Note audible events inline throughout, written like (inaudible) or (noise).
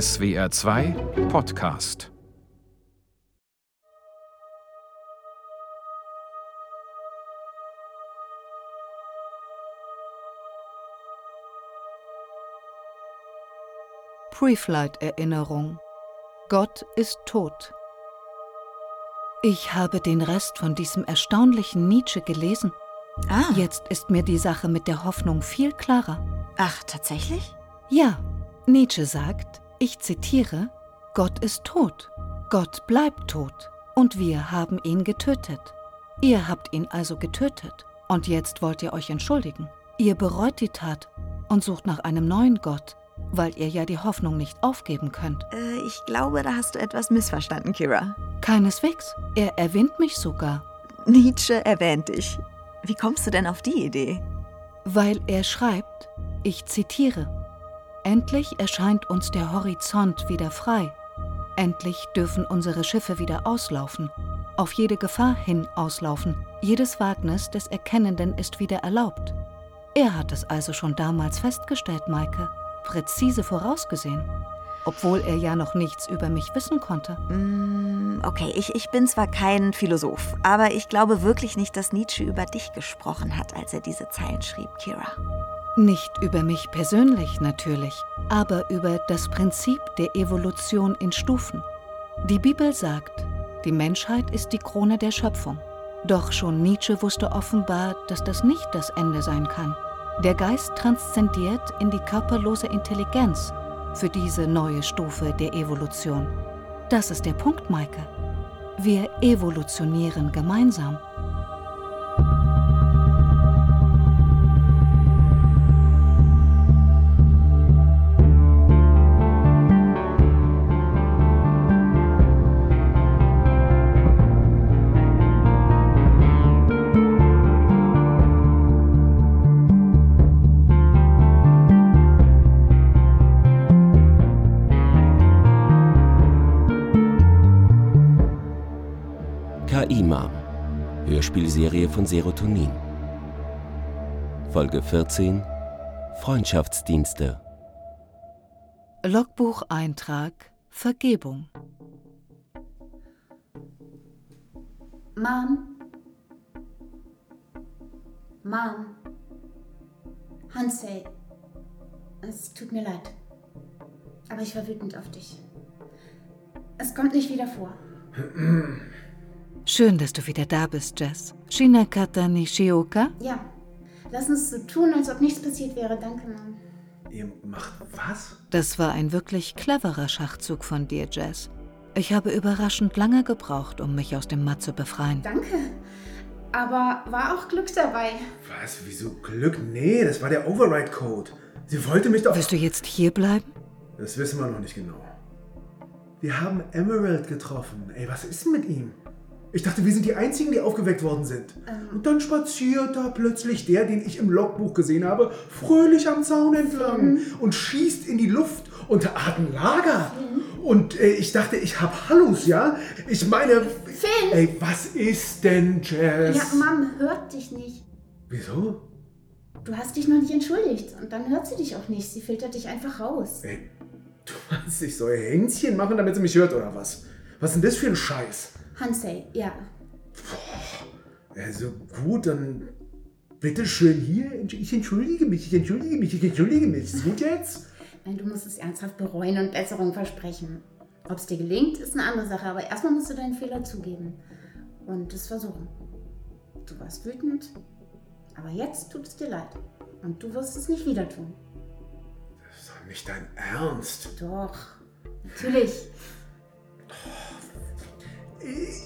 SWR 2 Podcast Preflight-Erinnerung Gott ist tot. Ich habe den Rest von diesem erstaunlichen Nietzsche gelesen. Ah. Jetzt ist mir die Sache mit der Hoffnung viel klarer. Ach, tatsächlich? Ja, Nietzsche sagt, ich zitiere, Gott ist tot, Gott bleibt tot und wir haben ihn getötet. Ihr habt ihn also getötet und jetzt wollt ihr euch entschuldigen. Ihr bereut die Tat und sucht nach einem neuen Gott, weil ihr ja die Hoffnung nicht aufgeben könnt. Äh, ich glaube, da hast du etwas missverstanden, Kira. Keineswegs. Er erwähnt mich sogar, Nietzsche erwähnt dich. Wie kommst du denn auf die Idee? weil er schreibt, ich zitiere, Endlich erscheint uns der Horizont wieder frei. Endlich dürfen unsere Schiffe wieder auslaufen, auf jede Gefahr hin auslaufen. Jedes Wagnis des Erkennenden ist wieder erlaubt. Er hat es also schon damals festgestellt, Maike, präzise vorausgesehen, obwohl er ja noch nichts über mich wissen konnte. Mm, okay, ich, ich bin zwar kein Philosoph, aber ich glaube wirklich nicht, dass Nietzsche über dich gesprochen hat, als er diese Zeilen schrieb, Kira. Nicht über mich persönlich natürlich, aber über das Prinzip der Evolution in Stufen. Die Bibel sagt, die Menschheit ist die Krone der Schöpfung. Doch schon Nietzsche wusste offenbar, dass das nicht das Ende sein kann. Der Geist transzendiert in die körperlose Intelligenz für diese neue Stufe der Evolution. Das ist der Punkt, Maike. Wir evolutionieren gemeinsam. Hörspielserie von Serotonin. Folge 14 Freundschaftsdienste. Logbucheintrag Vergebung. Mom? Mom? Hansel, es tut mir leid. Aber ich war wütend auf dich. Es kommt nicht wieder vor. (clears throat) Schön, dass du wieder da bist, Jess. Shinakata Nishioka? Ja, lass uns so tun, als ob nichts passiert wäre. Danke, Mom. Ihr macht was? Das war ein wirklich cleverer Schachzug von dir, Jess. Ich habe überraschend lange gebraucht, um mich aus dem Matt zu befreien. Danke. Aber war auch Glück dabei. Was? Wieso Glück? Nee, das war der Override-Code. Sie wollte mich doch. Wirst du jetzt hier bleiben? Das wissen wir noch nicht genau. Wir haben Emerald getroffen. Ey, was ist denn mit ihm? Ich dachte, wir sind die Einzigen, die aufgeweckt worden sind. Und dann spaziert da plötzlich der, den ich im Logbuch gesehen habe, fröhlich am Zaun entlang und schießt in die Luft und hat ein Lager. Und äh, ich dachte, ich hab Hallus, ja? Ich meine. Finn! Ey, was ist denn, Jess? Ja, Mom hört dich nicht. Wieso? Du hast dich noch nicht entschuldigt und dann hört sie dich auch nicht. Sie filtert dich einfach raus. Ey, du (laughs) meinst, ich soll Händchen machen, damit sie mich hört, oder was? Was ist denn das für ein Scheiß? Hansel, ja. Also gut, dann bitteschön hier. Ich entschuldige mich, ich entschuldige mich, ich entschuldige mich. Ist gut jetzt? Nein, du musst es ernsthaft bereuen und Besserung versprechen. Ob es dir gelingt, ist eine andere Sache, aber erstmal musst du deinen Fehler zugeben und es versuchen. Du warst wütend, aber jetzt tut es dir leid und du wirst es nicht wieder tun. Das ist doch nicht dein Ernst. Doch, natürlich. Ich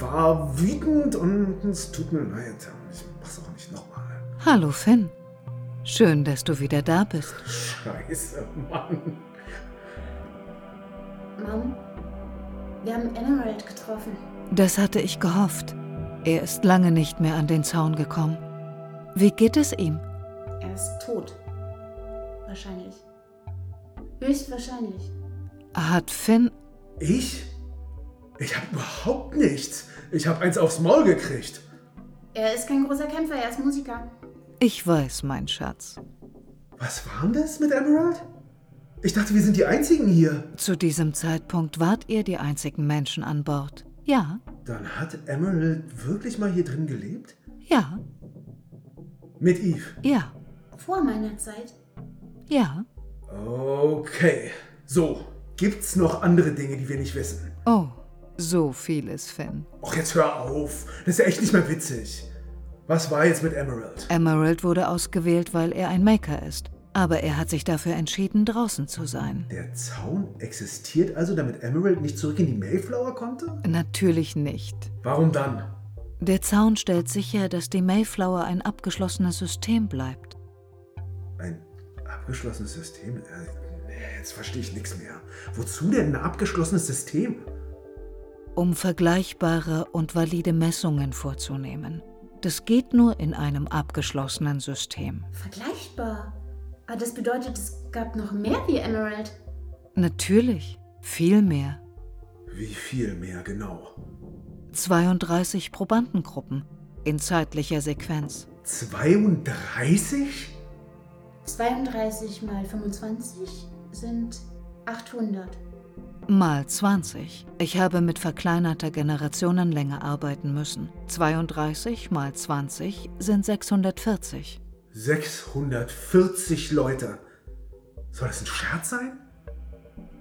war wütend und es tut mir leid. Ich mach's auch nicht nochmal. Hallo, Finn. Schön, dass du wieder da bist. Scheiße, Mann. Mom, wir haben Emerald getroffen. Das hatte ich gehofft. Er ist lange nicht mehr an den Zaun gekommen. Wie geht es ihm? Er ist tot. Wahrscheinlich. Höchstwahrscheinlich. Hat Finn. Ich? Ich hab überhaupt nichts. Ich hab eins aufs Maul gekriegt. Er ist kein großer Kämpfer, er ist Musiker. Ich weiß, mein Schatz. Was war denn das mit Emerald? Ich dachte, wir sind die Einzigen hier. Zu diesem Zeitpunkt wart ihr die einzigen Menschen an Bord. Ja, Dann hat Emerald wirklich mal hier drin gelebt? ja, Mit Eve. ja, Vor meiner Zeit. ja. Okay. So, gibt's noch andere Dinge, die wir nicht wissen? Oh, so vieles, Finn. Och, jetzt hör auf. Das ist ja echt nicht mehr witzig. Was war jetzt mit Emerald? Emerald wurde ausgewählt, weil er ein Maker ist. Aber er hat sich dafür entschieden, draußen zu sein. Der Zaun existiert also, damit Emerald nicht zurück in die Mayflower konnte? Natürlich nicht. Warum dann? Der Zaun stellt sicher, dass die Mayflower ein abgeschlossenes System bleibt. Ein abgeschlossenes System? Jetzt verstehe ich nichts mehr. Wozu denn ein abgeschlossenes System? um vergleichbare und valide Messungen vorzunehmen. Das geht nur in einem abgeschlossenen System. Vergleichbar. Aber das bedeutet, es gab noch mehr wie Emerald. Natürlich, viel mehr. Wie viel mehr genau? 32 Probandengruppen in zeitlicher Sequenz. 32? 32 mal 25 sind 800. Mal 20. Ich habe mit verkleinerter Generationenlänge arbeiten müssen. 32 mal 20 sind 640. 640 Leute. Soll das ein Scherz sein?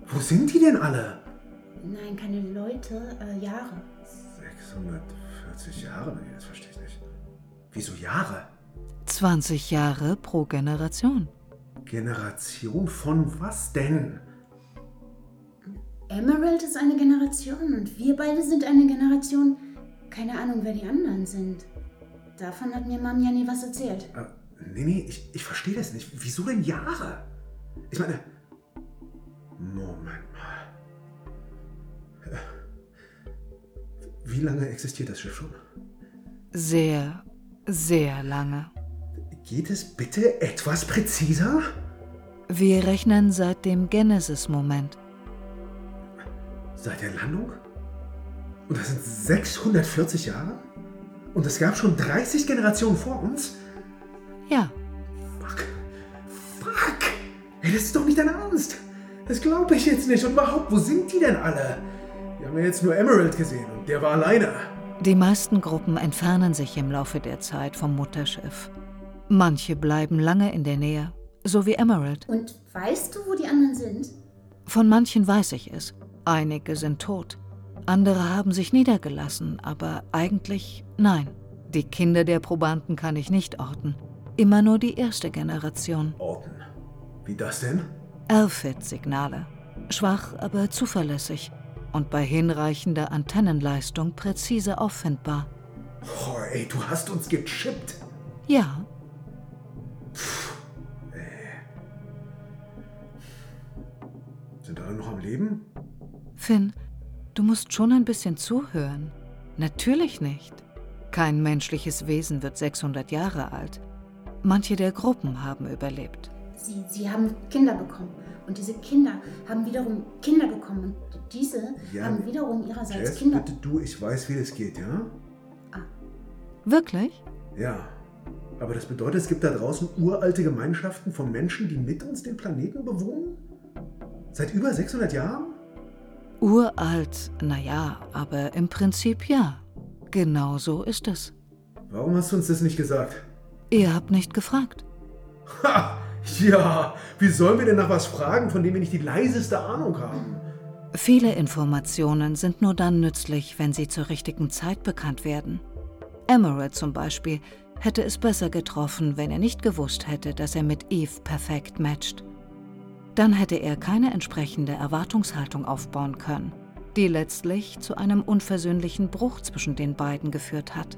Wo sind die denn alle? Nein, keine Leute, äh, Jahre. 640 Jahre? Nee, das verstehe ich nicht. Wieso Jahre? 20 Jahre pro Generation. Generation von was denn? Emerald ist eine Generation und wir beide sind eine Generation. Keine Ahnung, wer die anderen sind. Davon hat mir Mom ja nie was erzählt. Äh, nee, nee, ich, ich verstehe das nicht. Wieso denn Jahre? Ich meine. Moment mal. Wie lange existiert das Schiff schon? Sehr, sehr lange. Geht es bitte etwas präziser? Wir rechnen seit dem Genesis-Moment. Seit der Landung? Und das sind 640 Jahre? Und es gab schon 30 Generationen vor uns? Ja, Fuck. Fuck. Ey, das ist doch nicht dein Ernst. Das glaube ich jetzt nicht. Und überhaupt, wo sind die denn alle? Wir haben ja jetzt nur Emerald gesehen und der war alleine. Die meisten Gruppen entfernen sich im Laufe der Zeit vom Mutterschiff. Manche bleiben lange in der Nähe, so wie Emerald. Und weißt du, wo die anderen sind? Von manchen weiß ich es. Einige sind tot. Andere haben sich niedergelassen, aber eigentlich nein. Die Kinder der Probanden kann ich nicht orten. Immer nur die erste Generation. Orten. Wie das denn? RFID-Signale. Schwach, aber zuverlässig. Und bei hinreichender Antennenleistung präzise auffindbar. Oh, ey, du hast uns gechippt. Ja, Leben? Finn, du musst schon ein bisschen zuhören. Natürlich nicht. Kein menschliches Wesen wird 600 Jahre alt. Manche der Gruppen haben überlebt. Sie, sie haben Kinder bekommen. Und diese Kinder haben wiederum Kinder bekommen. Und diese Ja, haben wiederum ihrerseits Jess, Kinder. bitte du, ich weiß, wie das geht, ja? Wirklich? Ja. Aber das bedeutet, es gibt da draußen uralte Gemeinschaften von Menschen, die mit uns den Planeten bewohnen? Seit über 600 Jahren? Uralt, naja, aber im Prinzip ja. Genau so ist es. Warum hast du uns das nicht gesagt? Ihr habt nicht gefragt. Ha! Ja, wie sollen wir denn nach was fragen, von dem wir nicht die leiseste Ahnung haben? Viele Informationen sind nur dann nützlich, wenn sie zur richtigen Zeit bekannt werden. Emerald zum Beispiel hätte es besser getroffen, wenn er nicht gewusst hätte, dass er mit Eve perfekt matcht. Dann hätte er keine entsprechende Erwartungshaltung aufbauen können, die letztlich zu einem unversöhnlichen Bruch zwischen den beiden geführt hat.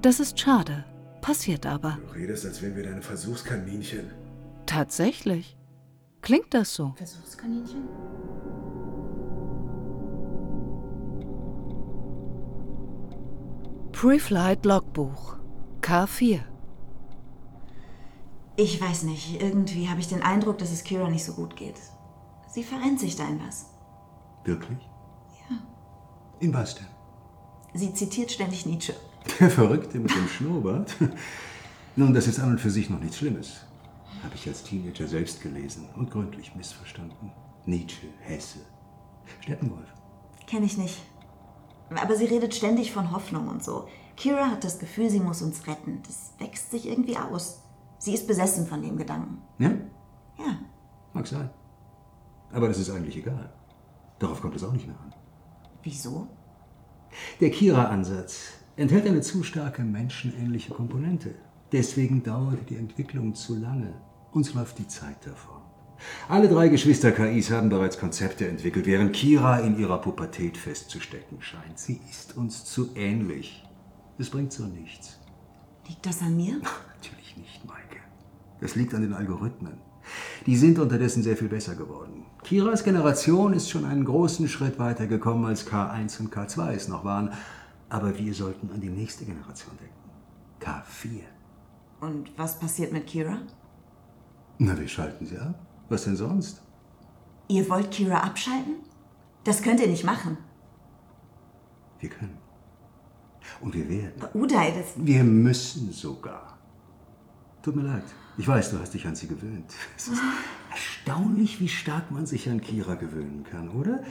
Das ist schade, passiert aber. Du redest, als wären wir deine Versuchskaninchen. Tatsächlich. Klingt das so? Versuchskaninchen? Preflight Logbuch K4 Ich weiß nicht, irgendwie habe ich den Eindruck, dass es Kira nicht so gut geht. Sie verrennt sich da in was. Wirklich? Ja. In was denn? Sie zitiert ständig Nietzsche. Der Verrückte mit dem Schnurrbart? (laughs) Nun, das ist an und für sich noch nichts Schlimmes. Habe ich als Teenager selbst gelesen und gründlich missverstanden. Nietzsche, Hesse, Steppenwolf. Kenne ich nicht. Aber sie redet ständig von Hoffnung und so. Kira hat das Gefühl, sie muss uns retten. Das wächst sich irgendwie aus. Sie ist besessen von dem Gedanken. Ja? Ja. Mag sein. Aber das ist eigentlich egal. Darauf kommt es auch nicht mehr an. Wieso? Der Kira-Ansatz enthält eine zu starke menschenähnliche Komponente. Deswegen dauerte die Entwicklung zu lange. Uns läuft die Zeit davon. Alle drei Geschwister-KIs haben bereits Konzepte entwickelt, während Kira in ihrer Pubertät festzustecken scheint. Sie ist uns zu ähnlich. Es bringt so nichts. Liegt das an mir? Natürlich nicht, Maike. Das liegt an den Algorithmen. Die sind unterdessen sehr viel besser geworden. Kiras Generation ist schon einen großen Schritt weiter gekommen, als K1 und K2 es noch waren. Aber wir sollten an die nächste Generation denken. K4. Und was passiert mit Kira? Na, wir schalten sie ab. Was denn sonst? Ihr wollt Kira abschalten? Das könnt ihr nicht machen. Wir können. Und wir werden. Uday, das. Wir müssen sogar. Tut mir leid. Ich weiß, du hast dich an sie gewöhnt. (laughs) Es ist erstaunlich, wie stark man sich an Kira gewöhnen kann, oder?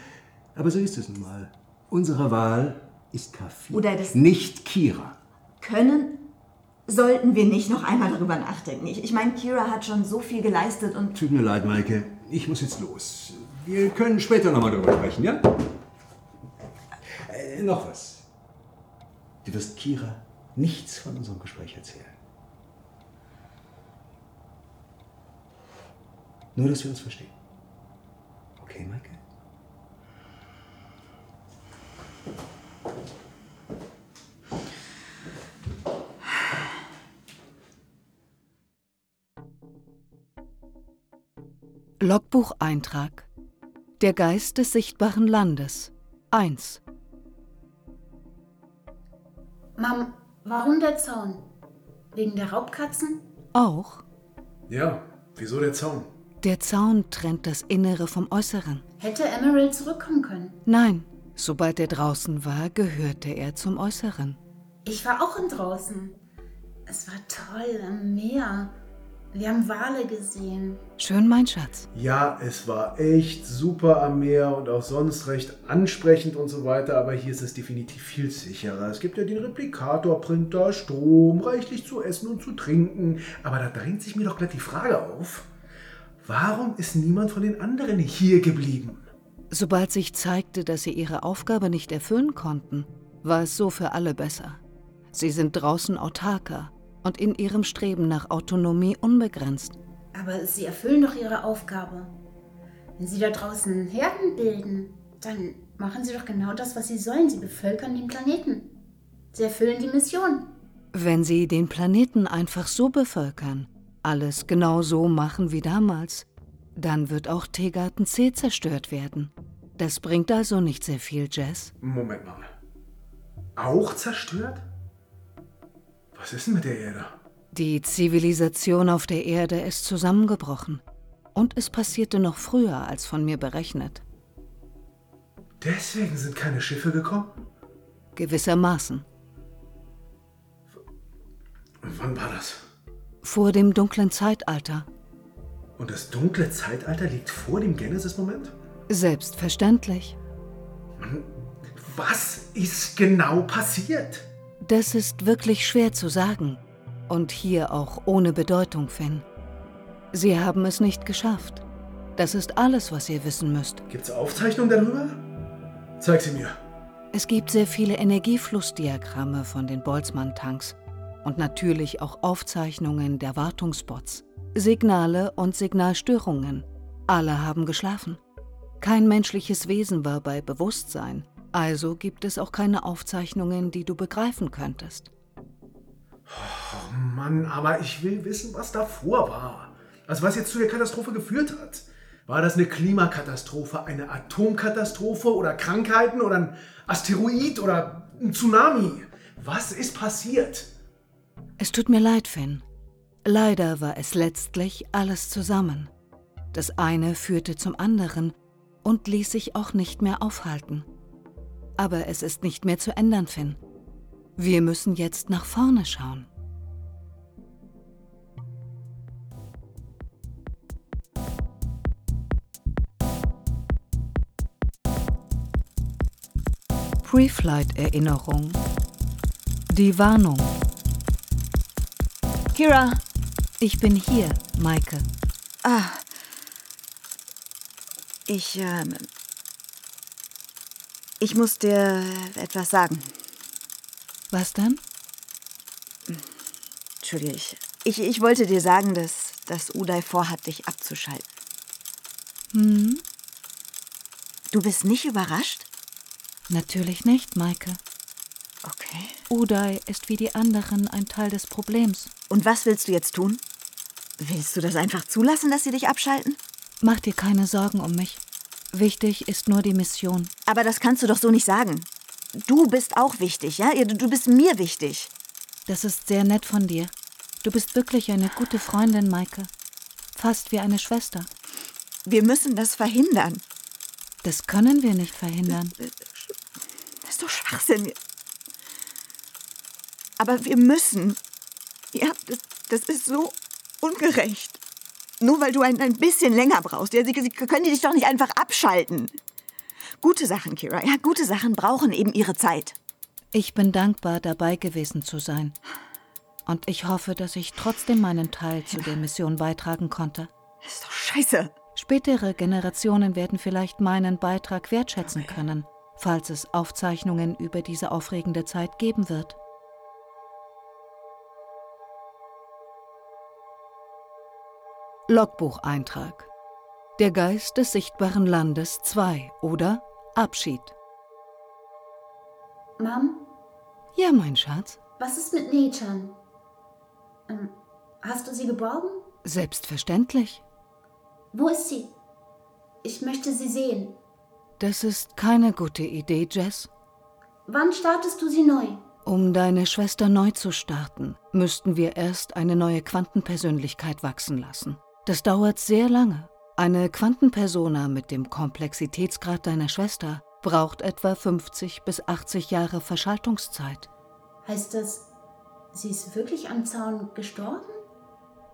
Aber so ist es nun mal. Unsere Wahl ist Kaffee. Uday, das. Nicht Kira. Können. Sollten wir nicht noch einmal darüber nachdenken? Ich, ich meine, Kira hat schon so viel geleistet und. Tut mir leid, Maike. Ich muss jetzt los. Wir können später nochmal darüber sprechen, ja? Äh, noch was. Du wirst Kira nichts von unserem Gespräch erzählen. Nur, dass wir uns verstehen. Okay, Maike? Logbucheintrag Der Geist des sichtbaren Landes 1 Mom, warum der Zaun? Wegen der Raubkatzen? Auch Ja, wieso der Zaun? Der Zaun trennt das Innere vom Äußeren. Hätte Emerald zurückkommen können. Nein, sobald er draußen war, gehörte er zum Äußeren. Ich war auch im draußen. Es war toll am Meer. Wir haben Wale gesehen. Schön, mein Schatz. Ja, es war echt super am Meer und auch sonst recht ansprechend und so weiter, aber hier ist es definitiv viel sicherer. Es gibt ja den Replikatorprinter, Strom, reichlich zu essen und zu trinken. Aber da drängt sich mir doch gleich die Frage auf, warum ist niemand von den anderen hier geblieben? Sobald sich zeigte, dass sie ihre Aufgabe nicht erfüllen konnten, war es so für alle besser. Sie sind draußen autarker und in ihrem Streben nach Autonomie unbegrenzt. Aber sie erfüllen doch ihre Aufgabe. Wenn sie da draußen Herden bilden, dann machen sie doch genau das, was sie sollen. Sie bevölkern den Planeten. Sie erfüllen die Mission. Wenn sie den Planeten einfach so bevölkern, alles genau so machen wie damals, dann wird auch Tegarten C zerstört werden. Das bringt also nicht sehr viel, Jess. Moment mal. Auch zerstört? Was ist denn mit der Erde? Die Zivilisation auf der Erde ist zusammengebrochen. Und es passierte noch früher als von mir berechnet. Deswegen sind keine Schiffe gekommen? Gewissermaßen. Wann war das? Vor dem dunklen Zeitalter. Und das dunkle Zeitalter liegt vor dem Genesis-Moment? Selbstverständlich. Was ist genau passiert? Das ist wirklich schwer zu sagen. Und hier auch ohne Bedeutung, Finn. Sie haben es nicht geschafft. Das ist alles, was ihr wissen müsst. Gibt's Aufzeichnungen darüber? Zeig sie mir. Es gibt sehr viele Energieflussdiagramme von den Boltzmann-Tanks und natürlich auch Aufzeichnungen der Wartungsbots, Signale und Signalstörungen. Alle haben geschlafen. Kein menschliches Wesen war bei Bewusstsein, also gibt es auch keine Aufzeichnungen, die du begreifen könntest. Oh Mann, aber ich will wissen, was davor war. Also was jetzt zu der Katastrophe geführt hat. War das eine Klimakatastrophe, eine Atomkatastrophe oder Krankheiten oder ein Asteroid oder ein Tsunami? Was ist passiert? Es tut mir leid, Finn. Leider war es letztlich alles zusammen. Das eine führte zum anderen und ließ sich auch nicht mehr aufhalten. Aber es ist nicht mehr zu ändern, Finn. Wir müssen jetzt nach vorne schauen. Preflight-Erinnerung. Die Warnung. Kira! Ich bin hier, Maike. Ah. Ich, ähm. Ich muss dir etwas sagen. Was denn? Entschuldige, ich, ich, ich wollte dir sagen, dass, dass Uday vorhat, dich abzuschalten. Hm? Du bist nicht überrascht? Natürlich nicht, Maike. Uday ist wie die anderen ein Teil des Problems. Und was willst du jetzt tun? Willst du das einfach zulassen, dass sie dich abschalten? Mach dir keine Sorgen um mich. Wichtig ist nur die Mission. Aber das kannst du doch so nicht sagen. Du bist auch wichtig, ja? Du bist mir wichtig. Das ist sehr nett von dir. Du bist wirklich eine gute Freundin, Maike. Fast wie eine Schwester. Wir müssen das verhindern. Das können wir nicht verhindern. Das ist doch Schwachsinn. Aber wir müssen. Ja, das, das ist so ungerecht. Nur weil du ein, ein bisschen länger brauchst. Ja, sie, sie können dich doch nicht einfach abschalten. Gute Sachen, Kira. Ja, gute Sachen brauchen eben ihre Zeit. Ich bin dankbar, dabei gewesen zu sein. Und ich hoffe, dass ich trotzdem meinen Teil zu der Mission beitragen konnte. Das ist doch scheiße. Spätere Generationen werden vielleicht meinen Beitrag wertschätzen können, falls es Aufzeichnungen über diese aufregende Zeit geben wird. Logbucheintrag. Der Geist des sichtbaren Landes 2 oder Abschied. Mom? Ja, mein Schatz. Was ist mit Nechan? Ähm, hast du sie geborgen? Selbstverständlich. Wo ist sie? Ich möchte sie sehen. Das ist keine gute Idee, Jess. Wann startest du sie neu? Um deine Schwester neu zu starten, müssten wir erst eine neue Quantenpersönlichkeit wachsen lassen. Das dauert sehr lange. Eine Quantenpersona mit dem Komplexitätsgrad deiner Schwester braucht etwa 50 bis 80 Jahre Verschaltungszeit. Heißt das, sie ist wirklich am Zaun gestorben?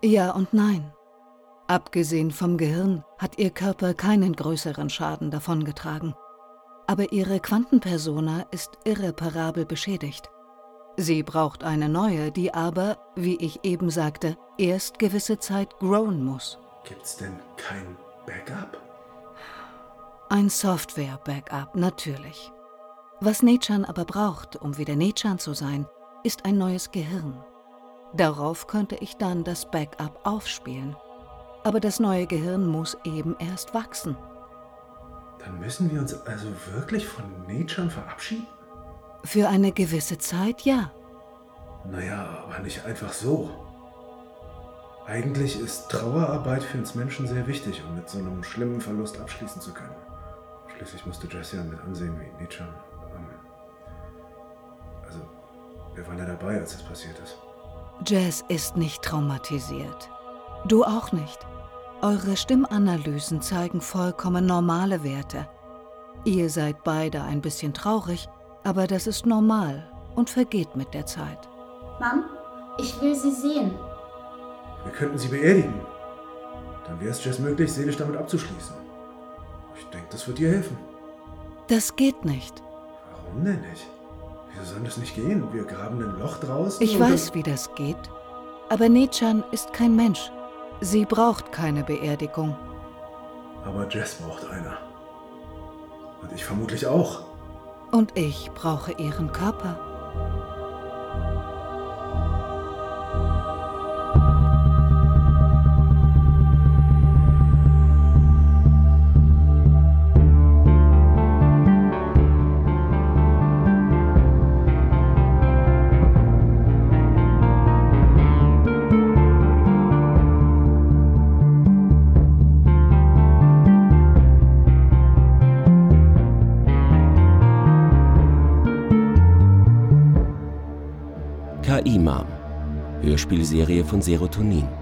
Ja und nein. Abgesehen vom Gehirn hat ihr Körper keinen größeren Schaden davongetragen. Aber ihre Quantenpersona ist irreparabel beschädigt. Sie braucht eine neue, die aber, wie ich eben sagte, erst gewisse Zeit growen muss. Gibt's denn kein Backup? Ein Software-Backup, natürlich. Was Nechan aber braucht, um wieder Nechan zu sein, ist ein neues Gehirn. Darauf könnte ich dann das Backup aufspielen. Aber das neue Gehirn muss eben erst wachsen. Dann müssen wir uns also wirklich von Nechan verabschieden? Für eine gewisse Zeit ja. Naja, aber nicht einfach so. Eigentlich ist Trauerarbeit für uns Menschen sehr wichtig, um mit so einem schlimmen Verlust abschließen zu können. Schließlich musste Jesse ja mit ansehen, wie Nietzsche. Also, wir waren ja dabei, als es passiert ist. Jazz ist nicht traumatisiert. Du auch nicht. Eure Stimmanalysen zeigen vollkommen normale Werte. Ihr seid beide ein bisschen traurig, aber das ist normal und vergeht mit der Zeit. Mom, ich will sie sehen. Wir könnten sie beerdigen. Dann wäre es Jess möglich, seelisch damit abzuschließen. Ich denke, das wird ihr helfen. Das geht nicht. Warum denn nicht? Wieso soll das nicht gehen? Wir graben ein Loch draußen. Ich weiß, wie das geht. Aber Nechan ist kein Mensch. Sie braucht keine Beerdigung. Aber Jess braucht eine. Und ich vermutlich auch. Und ich brauche ihren Körper. KI-Mom. Hörspielserie von Serotonin.